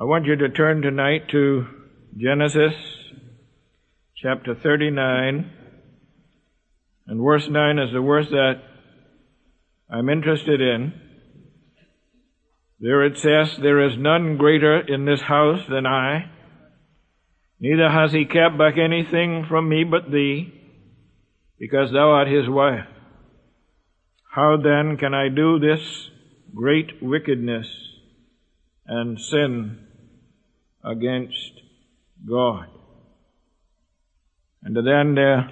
I want you to turn tonight to Genesis chapter 39, and verse 9 is the verse that I'm interested in. There it says, There is none greater in this house than I, neither has he kept back anything from me but thee, because thou art his wife. How then can I do this great wickedness and sin against God? And then there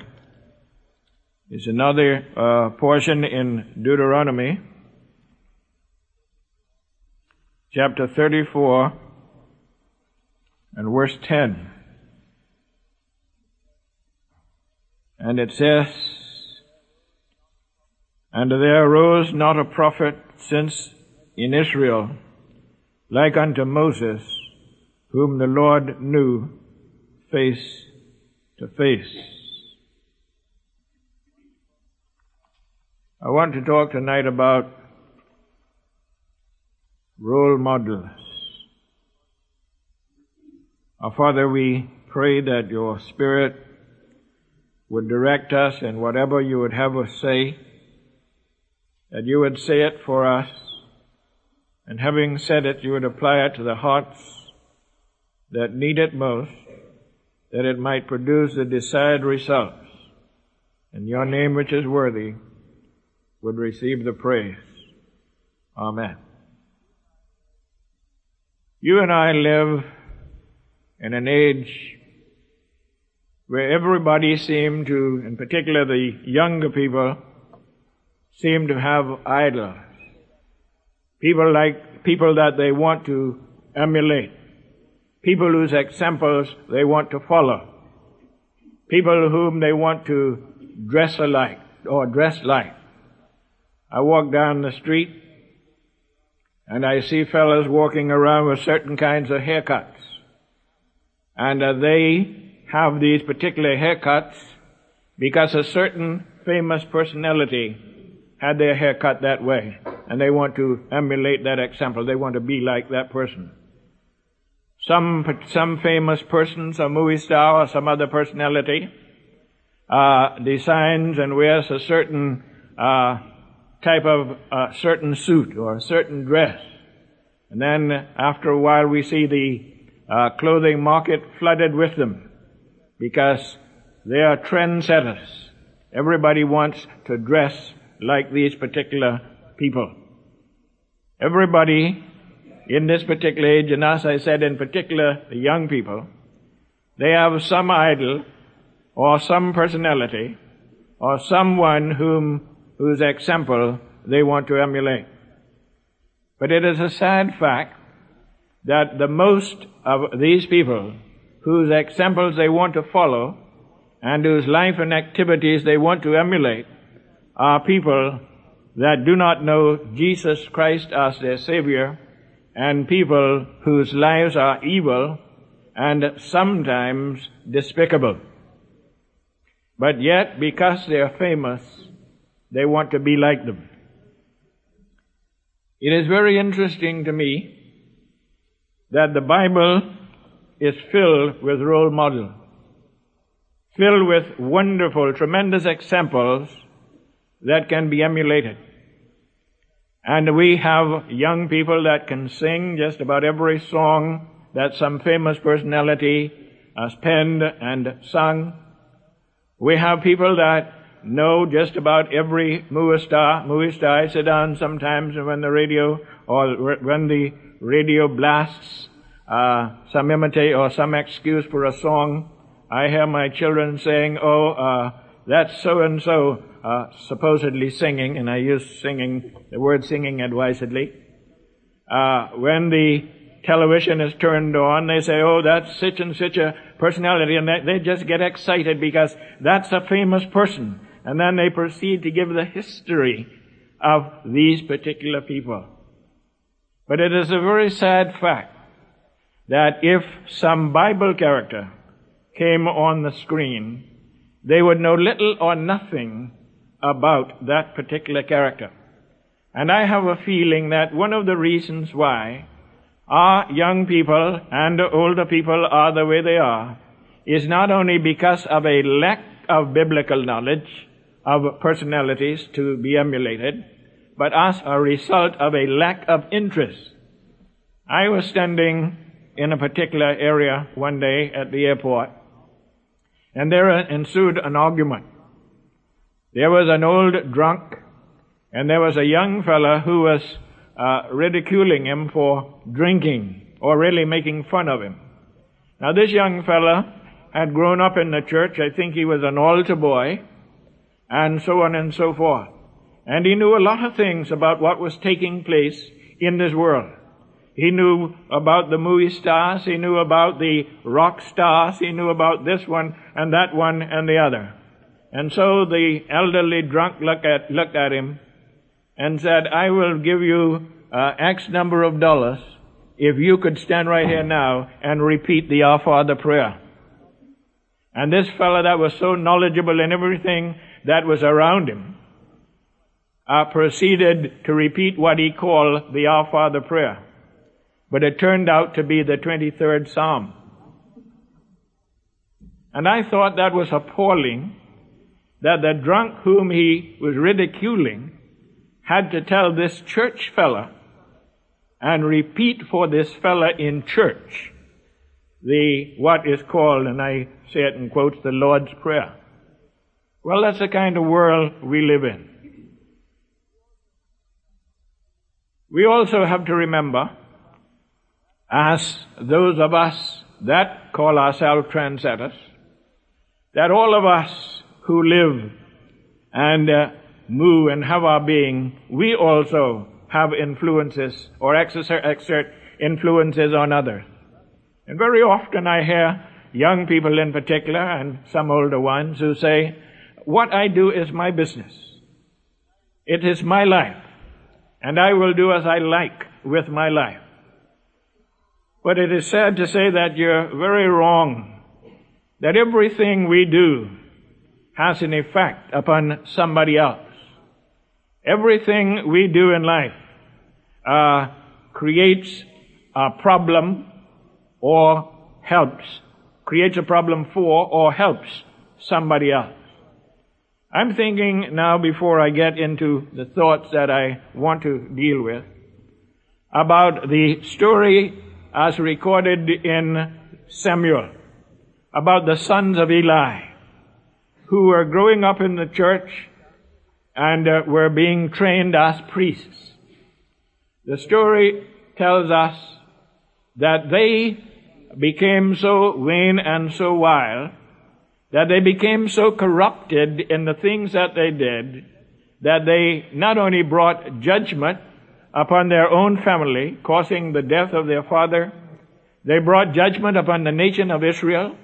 is another uh, portion in Deuteronomy, chapter 34 and verse 10. And it says, And there arose not a prophet since in Israel like unto Moses, whom the Lord knew face to face. I want to talk tonight about role models. Our Father, we pray that your Spirit would direct us in whatever you would have us say, that you would say it for us, and having said it, you would apply it to the hearts that need it most, that it might produce the desired results. And your name, which is worthy, would receive the praise. Amen. You and I live in an age where everybody seemed to, in particular the younger people, seem to have idols. People like people that they want to emulate. People whose examples they want to follow. People whom they want to dress alike or dress like. I walk down the street and I see fellows walking around with certain kinds of haircuts. And uh, they have these particular haircuts because a certain famous personality had their hair cut that way. And they want to emulate that example. They want to be like that person. Some, some famous person, some movie star or some other personality, uh, designs and wears a certain, uh, type of a certain suit or a certain dress. And then after a while we see the uh, clothing market flooded with them because they are trendsetters. Everybody wants to dress like these particular people. Everybody in this particular age, and as I said, in particular the young people, they have some idol or some personality or someone whom whose example they want to emulate. But it is a sad fact that the most of these people whose examples they want to follow and whose life and activities they want to emulate are people that do not know Jesus Christ as their Savior and people whose lives are evil and sometimes despicable. But yet, because they are famous, they want to be like them. It is very interesting to me that the Bible is filled with role models, filled with wonderful, tremendous examples that can be emulated. And we have young people that can sing just about every song that some famous personality has penned and sung. We have people that know just about every movie star. Movie star, I sit down sometimes when the radio or when the radio blasts uh, some imitate or some excuse for a song. I hear my children saying, "Oh, uh, that's so and so." Uh, supposedly singing, and I use singing, the word singing advisedly. Uh, when the television is turned on, they say, oh, that's such and such a personality, and they, they just get excited because that's a famous person. And then they proceed to give the history of these particular people. But it is a very sad fact that if some Bible character came on the screen, they would know little or nothing about that particular character. And I have a feeling that one of the reasons why our young people and older people are the way they are is not only because of a lack of biblical knowledge of personalities to be emulated, but as a result of a lack of interest. I was standing in a particular area one day at the airport, and there ensued an argument. There was an old drunk, and there was a young fellow who was uh, ridiculing him for drinking, or really making fun of him. Now this young fellow had grown up in the church. I think he was an altar boy, and so on and so forth. And he knew a lot of things about what was taking place in this world. He knew about the movie stars, he knew about the rock stars, he knew about this one and that one and the other. And so the elderly drunk looked at, looked at him and said, I will give you uh, X number of dollars if you could stand right here now and repeat the Our Father prayer. And this fellow that was so knowledgeable in everything that was around him, uh, proceeded to repeat what he called the Our Father prayer. But it turned out to be the 23rd Psalm. And I thought that was appalling that the drunk whom he was ridiculing had to tell this church fella and repeat for this fella in church the, what is called, and I say it in quotes, the Lord's Prayer. Well, that's the kind of world we live in. We also have to remember, as those of us that call ourselves trendsetters, that all of us who live and uh, move and have our being, we also have influences or exert influences on others. And very often I hear young people in particular and some older ones who say, what I do is my business. It is my life. And I will do as I like with my life. But it is sad to say that you're very wrong. That everything we do has an effect upon somebody else. Everything we do in life uh, creates a problem or helps, creates a problem for or helps somebody else. I'm thinking now before I get into the thoughts that I want to deal with about the story as recorded in Samuel about the sons of Eli who were growing up in the church and uh, were being trained as priests. The story tells us that they became so vain and so wild that they became so corrupted in the things that they did that they not only brought judgment upon their own family, causing the death of their father, they brought judgment upon the nation of Israel,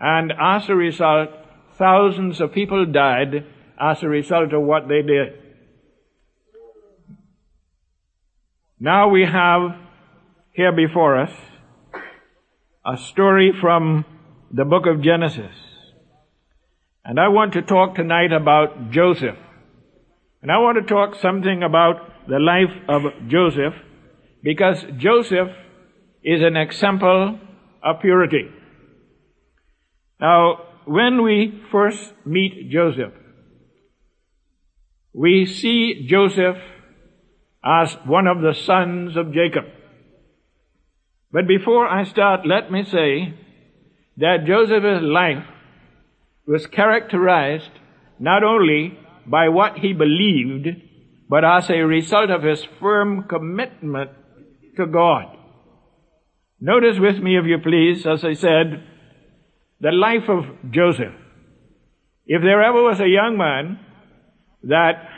and as a result, thousands of people died as a result of what they did. Now we have here before us a story from the book of Genesis. And I want to talk tonight about Joseph. And I want to talk something about the life of Joseph because Joseph is an example of purity. Now, when we first meet Joseph, we see Joseph as one of the sons of Jacob. But before I start, let me say that Joseph's life was characterized not only by what he believed, but as a result of his firm commitment to God. Notice with me, if you please, as I said, the life of Joseph. If there ever was a young man that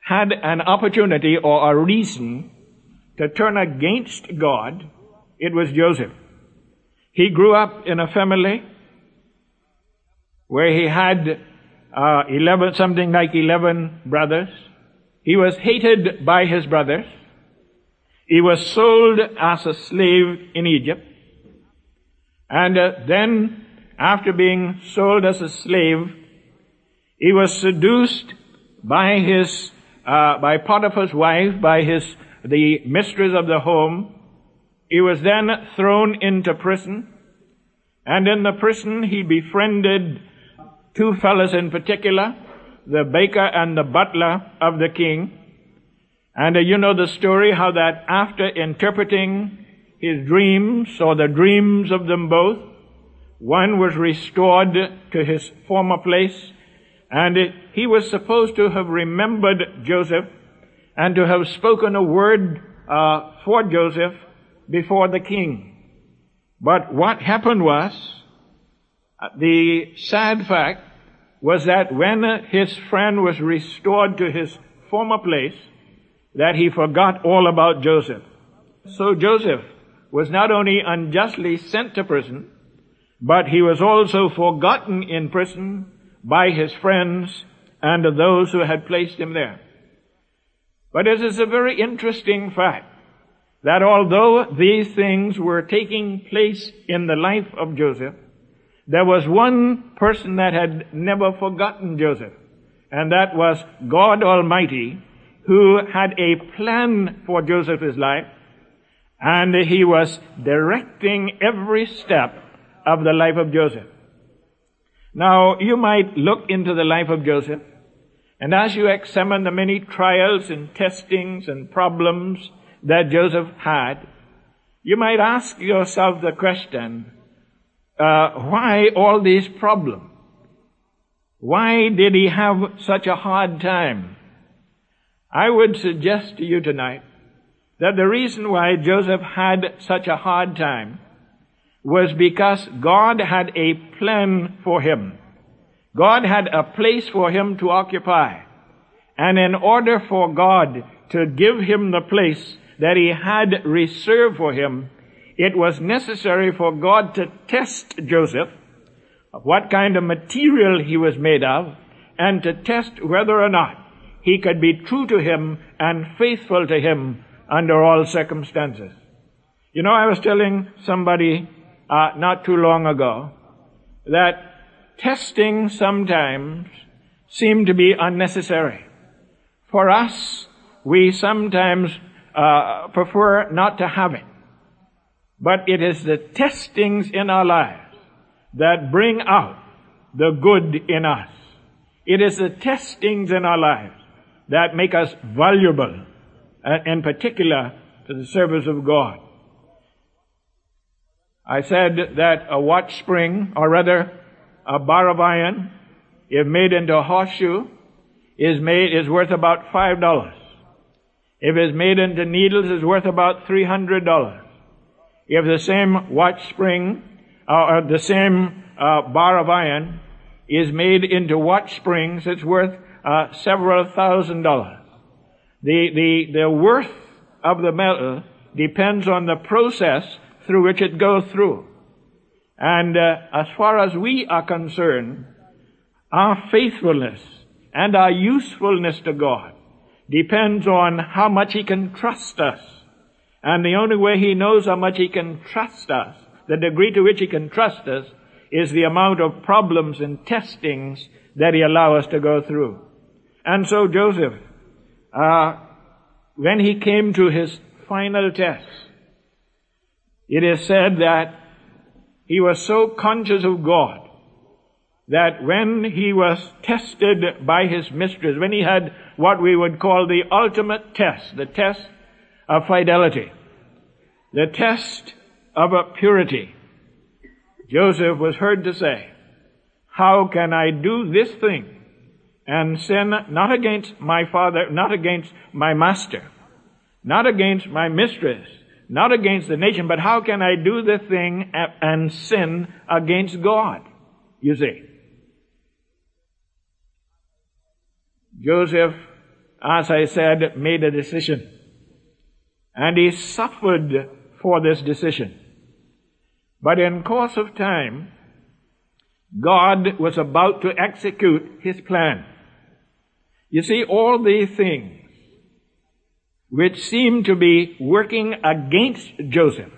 had an opportunity or a reason to turn against God, it was Joseph. He grew up in a family where he had uh, 11, something like 11 brothers. He was hated by his brothers. He was sold as a slave in Egypt. And uh, then, after being sold as a slave, he was seduced by his, uh, by Potiphar's wife, by his, the mistress of the home, He was then thrown into prison, and in the prison he befriended two fellows in particular, the baker and the butler of the king. And uh, you know the story how that after interpreting his dreams or the dreams of them both, one was restored to his former place and it, he was supposed to have remembered Joseph and to have spoken a word uh, for Joseph before the king. But what happened was, uh, the sad fact was that when his friend was restored to his former place, that he forgot all about Joseph. So Joseph was not only unjustly sent to prison, but he was also forgotten in prison by his friends and those who had placed him there. But it is a very interesting fact that although these things were taking place in the life of Joseph, there was one person that had never forgotten Joseph, and that was God Almighty, who had a plan for Joseph's life, and he was directing every step of the life of Joseph. Now, you might look into the life of Joseph, and as you examine the many trials and testings and problems that Joseph had, you might ask yourself the question, uh, why all these problems? Why did he have such a hard time? I would suggest to you tonight that the reason why Joseph had such a hard time was because God had a plan for him. God had a place for him to occupy. And in order for God to give him the place that he had reserved for him, it was necessary for God to test Joseph, of what kind of material he was made of, and to test whether or not he could be true to him and faithful to him under all circumstances. You know, I was telling somebody uh, not too long ago that testing sometimes seem to be unnecessary. For us, we sometimes uh, prefer not to have it. But it is the testings in our lives that bring out the good in us. It is the testings in our lives that make us valuable, uh, in particular to the service of God. I said that a watch spring, or rather a bar of iron, if made into a horseshoe, is made, is worth about five dollars. If it's made into needles, it's worth about three hundred dollars. If the same watch spring, uh, or the same uh, bar of iron is made into watch springs, it's worth uh, several thousand dollars. The, the, the worth of the metal depends on the process through which it goes through. And uh, as far as we are concerned, our faithfulness and our usefulness to God depends on how much He can trust us. And the only way He knows how much He can trust us, the degree to which He can trust us, is the amount of problems and testings that He allows us to go through. And so Joseph, uh, when he came to his final test, it is said that he was so conscious of God that when he was tested by his mistress, when he had what we would call the ultimate test, the test of fidelity, the test of a purity, Joseph was heard to say, how can I do this thing and sin not against my father, not against my master, not against my mistress, not against the nation, but how can I do the thing and sin against God? You see. Joseph, as I said, made a decision. And he suffered for this decision. But in course of time, God was about to execute his plan. You see, all these things which seemed to be working against Joseph,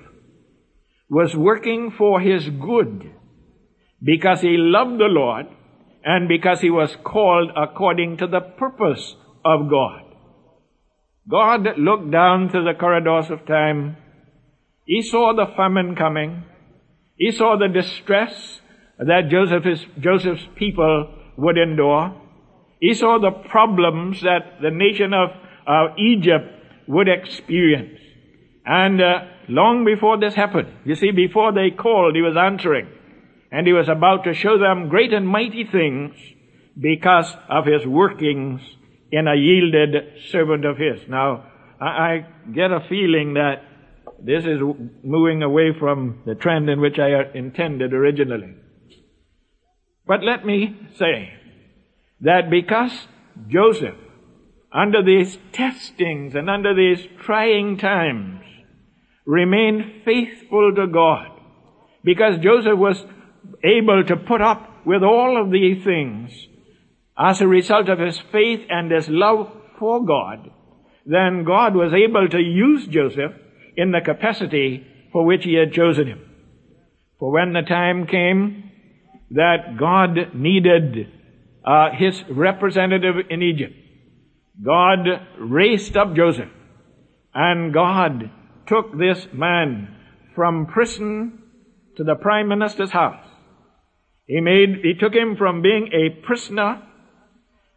was working for his good because he loved the Lord and because he was called according to the purpose of God. God looked down through the corridors of time He saw the famine coming. He saw the distress that Joseph's, Joseph's people would endure. He saw the problems that the nation of uh, Egypt would experience. And uh, long before this happened, you see, before they called, he was answering. And he was about to show them great and mighty things because of his workings in a yielded servant of his. Now, I, I get a feeling that this is moving away from the trend in which I intended originally. But let me say that because Joseph, under these testings and under these trying times, remained faithful to God, because Joseph was able to put up with all of these things as a result of his faith and his love for God, then God was able to use Joseph in the capacity for which he had chosen him. For when the time came that God needed uh, his representative in Egypt, God raised up Joseph, and God took this man from prison to the prime minister's house. He made, he took him from being a prisoner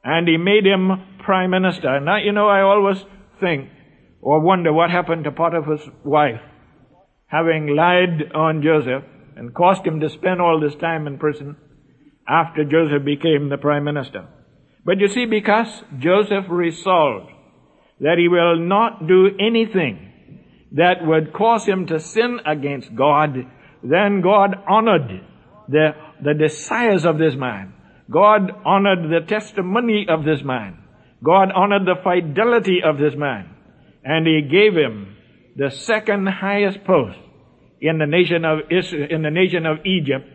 and he made him prime minister. Now, you know, I always think or wonder what happened to Potiphar's wife, having lied on Joseph and caused him to spend all this time in prison after Joseph became the prime minister. But you see, because Joseph resolved that he will not do anything that would cause him to sin against God, then God honored the, the desires of this man. God honored the testimony of this man. God honored the fidelity of this man. And he gave him the second highest post in the nation of Israel, in the nation of Egypt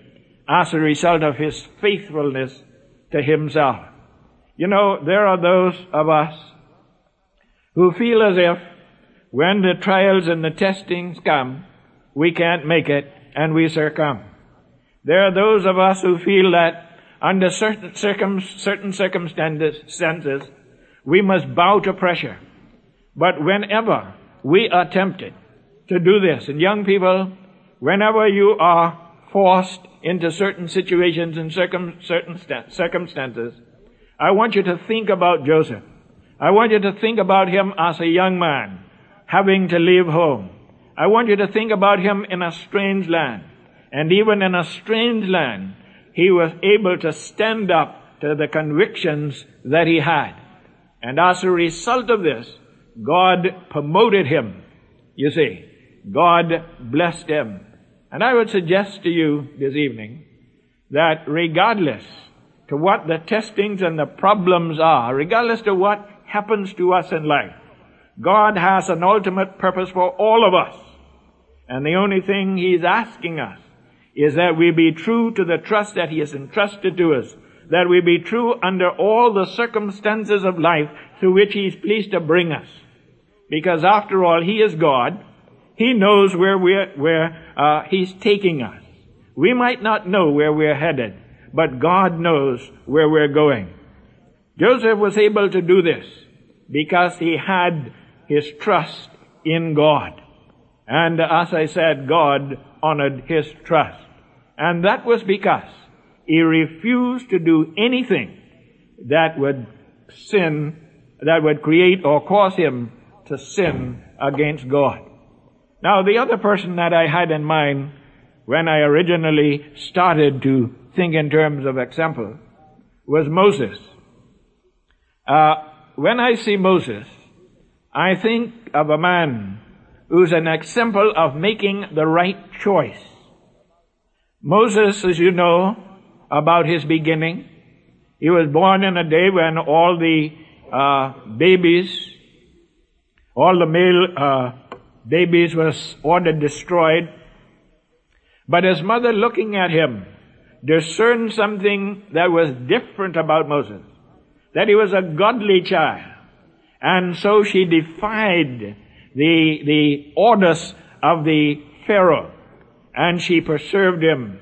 as a result of his faithfulness to himself. You know, there are those of us who feel as if when the trials and the testings come, we can't make it and we succumb. There are those of us who feel that under certain, circum, certain circumstances, we must bow to pressure. But whenever we are tempted to do this, and young people, whenever you are forced into certain situations and circum, certain circumstances, I want you to think about Joseph. I want you to think about him as a young man having to leave home. I want you to think about him in a strange land. And even in a strange land, he was able to stand up to the convictions that he had. And as a result of this, God promoted him. You see, God blessed him. And I would suggest to you this evening that regardless to what the testings and the problems are, regardless to what happens to us in life, God has an ultimate purpose for all of us. And the only thing He's asking us is that we be true to the trust that He has entrusted to us. That we be true under all the circumstances of life through which He is pleased to bring us. Because after all, He is God. He knows where we're, where uh, He's taking us. We might not know where we're headed, but God knows where we're going. Joseph was able to do this because he had his trust in God. And as I said, God honored his trust. And that was because he refused to do anything that would sin, that would create or cause him to sin against God. Now the other person that I had in mind when I originally started to think in terms of example was Moses. Uh, when I see Moses, I think of a man who's an example of making the right choice. Moses, as you know, about his beginning, he was born in a day when all the uh, babies, all the male uh, babies was ordered destroyed. But his mother looking at him discerned something that was different about Moses. That he was a godly child. And so she defied the, the orders of the Pharaoh and she preserved him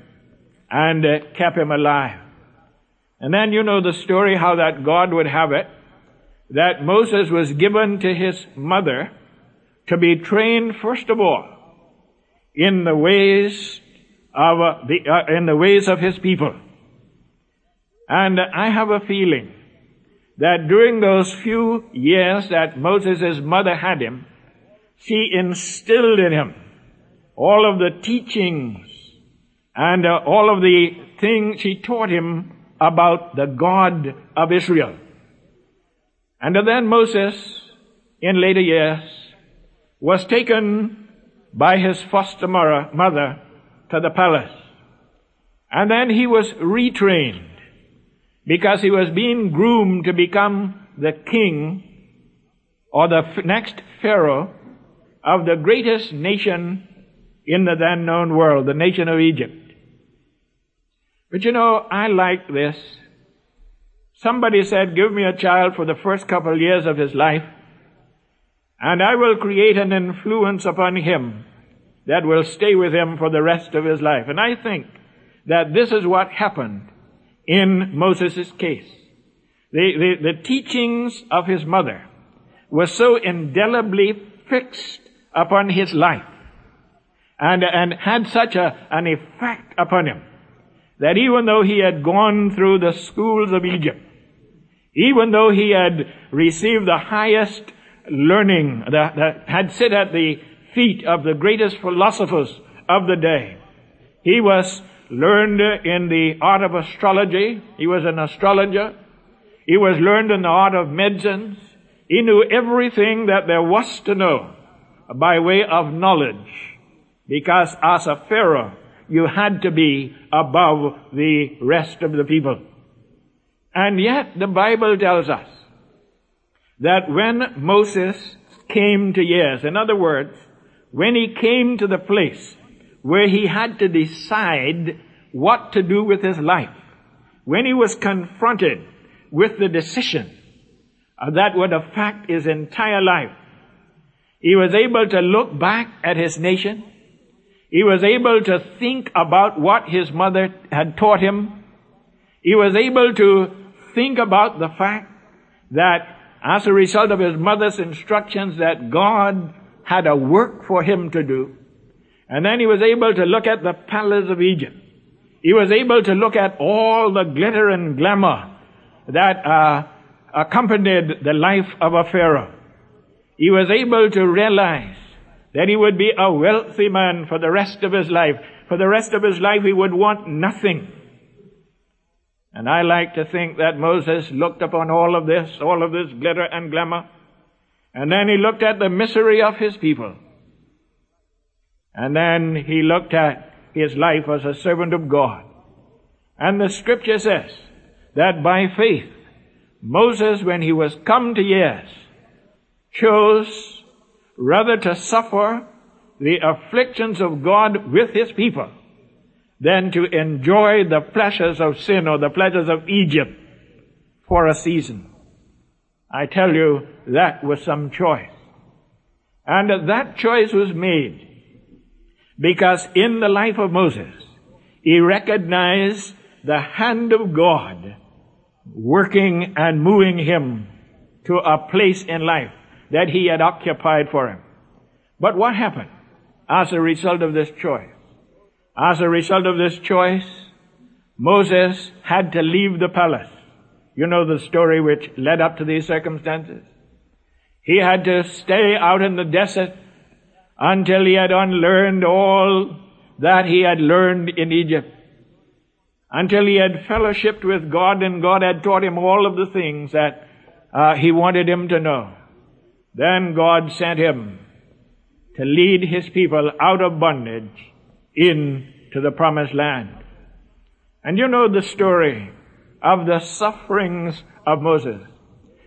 and uh, kept him alive. And then you know the story how that God would have it that Moses was given to his mother to be trained first of all in the ways of uh, the, uh, in the ways of his people. And I have a feeling that during those few years that Moses' mother had him, she instilled in him all of the teachings and uh, all of the things she taught him about the God of Israel. And then Moses, in later years, was taken by his foster mother to the palace. And then he was retrained because he was being groomed to become the king or the next pharaoh of the greatest nation in the then known world, the nation of Egypt. But you know, I like this. Somebody said, give me a child for the first couple of years of his life, and I will create an influence upon him that will stay with him for the rest of his life. And I think that this is what happened in Moses' case. The, the, the teachings of his mother were so indelibly fixed upon his life and, and had such a, an effect upon him that even though he had gone through the schools of Egypt, even though he had received the highest learning, that, that had sit at the feet of the greatest philosophers of the day, he was learned in the art of astrology. He was an astrologer. He was learned in the art of medicines. He knew everything that there was to know by way of knowledge. Because as a Pharaoh, you had to be above the rest of the people. And yet the Bible tells us that when Moses came to years, in other words, when he came to the place where he had to decide what to do with his life, when he was confronted with the decision uh, that would affect his entire life, he was able to look back at his nation. He was able to think about what his mother had taught him. He was able to think about the fact that as a result of his mother's instructions that God had a work for him to do. And then he was able to look at the palace of Egypt. He was able to look at all the glitter and glamour that uh, accompanied the life of a Pharaoh he was able to realize that he would be a wealthy man for the rest of his life. For the rest of his life he would want nothing. And I like to think that Moses looked upon all of this, all of this glitter and glamour, and then he looked at the misery of his people. And then he looked at his life as a servant of God. And the scripture says that by faith, Moses, when he was come to years, chose rather to suffer the afflictions of God with his people than to enjoy the pleasures of sin or the pleasures of Egypt for a season. I tell you, that was some choice. And that choice was made because in the life of Moses, he recognized the hand of God working and moving him to a place in life that he had occupied for him. But what happened as a result of this choice? As a result of this choice, Moses had to leave the palace. You know the story which led up to these circumstances. He had to stay out in the desert until he had unlearned all that he had learned in Egypt. Until he had fellowshiped with God and God had taught him all of the things that uh, he wanted him to know. Then God sent him to lead his people out of bondage into the promised land. And you know the story of the sufferings of Moses.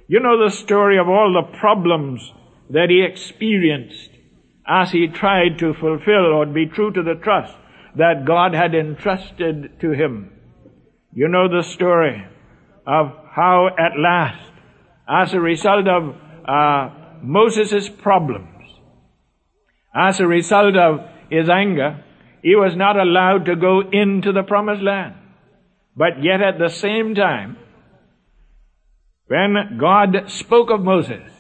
You know the story of all the problems that he experienced as he tried to fulfill or be true to the trust that God had entrusted to him. You know the story of how at last, as a result of uh, Moses' problems. As a result of his anger, he was not allowed to go into the promised land. But yet at the same time, when God spoke of Moses,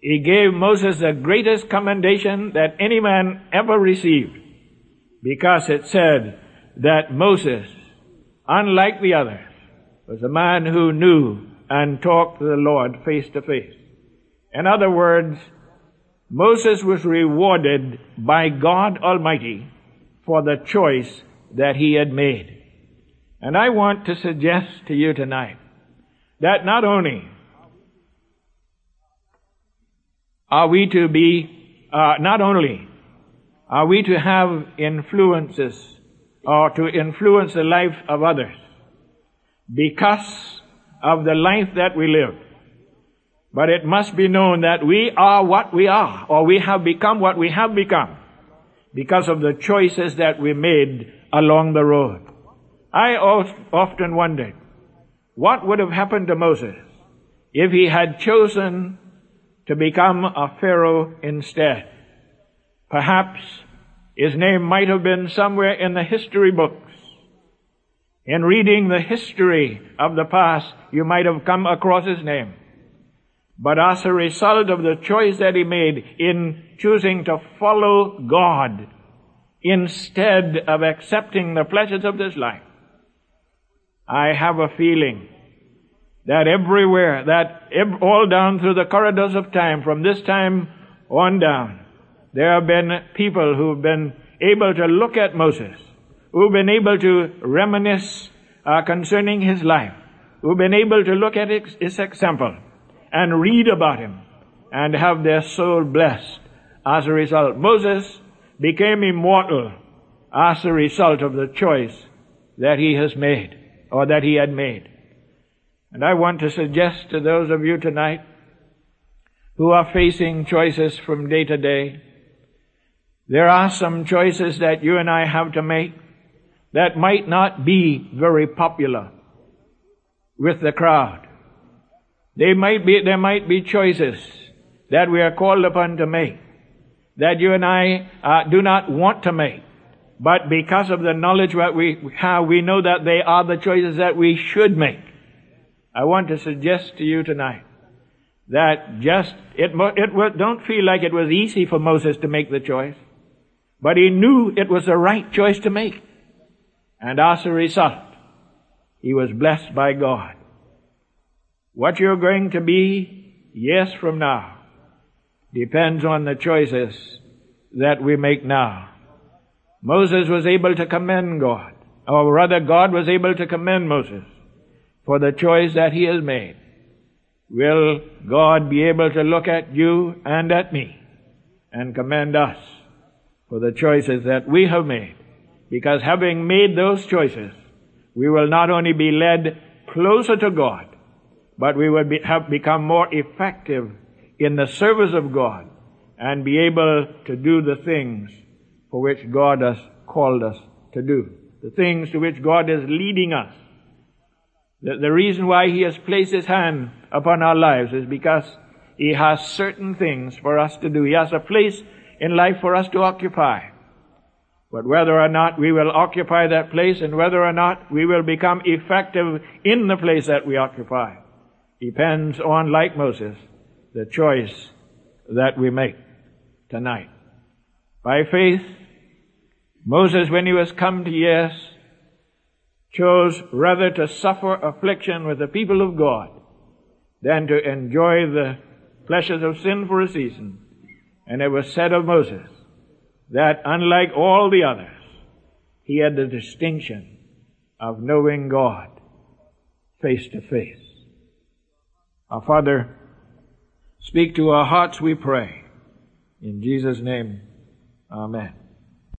he gave Moses the greatest commendation that any man ever received. because it said that Moses, unlike the others, was a man who knew and talked to the Lord face to face. In other words, Moses was rewarded by God Almighty for the choice that he had made. And I want to suggest to you tonight that not only are we to be, uh, not only are we to have influences or to influence the life of others because of the life that we live, but it must be known that we are what we are, or we have become what we have become because of the choices that we made along the road. I often wondered, what would have happened to Moses if he had chosen to become a Pharaoh instead? Perhaps his name might have been somewhere in the history books. In reading the history of the past, you might have come across his name. But as a result of the choice that he made in choosing to follow God instead of accepting the pleasures of this life, I have a feeling that everywhere, that all down through the corridors of time, from this time on down, there have been people who've been able to look at Moses, who've been able to reminisce uh, concerning his life, who've been able to look at his, his example and read about him and have their soul blessed as a result. Moses became immortal as a result of the choice that he has made or that he had made. And I want to suggest to those of you tonight who are facing choices from day to day, there are some choices that you and I have to make that might not be very popular with the crowd. They might be, there might be choices that we are called upon to make that you and I uh, do not want to make. But because of the knowledge that we have, we know that they are the choices that we should make. I want to suggest to you tonight that just, it, it don't feel like it was easy for Moses to make the choice, but he knew it was the right choice to make. And as a result, he was blessed by God. What you're going to be years from now depends on the choices that we make now. Moses was able to commend God, or rather God was able to commend Moses for the choice that he has made. Will God be able to look at you and at me and commend us for the choices that we have made? Because having made those choices, we will not only be led closer to God, but we would be, have become more effective in the service of God and be able to do the things for which God has called us to do. The things to which God is leading us. The, the reason why He has placed His hand upon our lives is because He has certain things for us to do. He has a place in life for us to occupy. But whether or not we will occupy that place and whether or not we will become effective in the place that we occupy depends on, like Moses, the choice that we make tonight. By faith, Moses, when he was come to years, chose rather to suffer affliction with the people of God than to enjoy the pleasures of sin for a season. And it was said of Moses that unlike all the others, he had the distinction of knowing God face to face. Our Father, Speak to our hearts, we pray. In Jesus' name, Amen.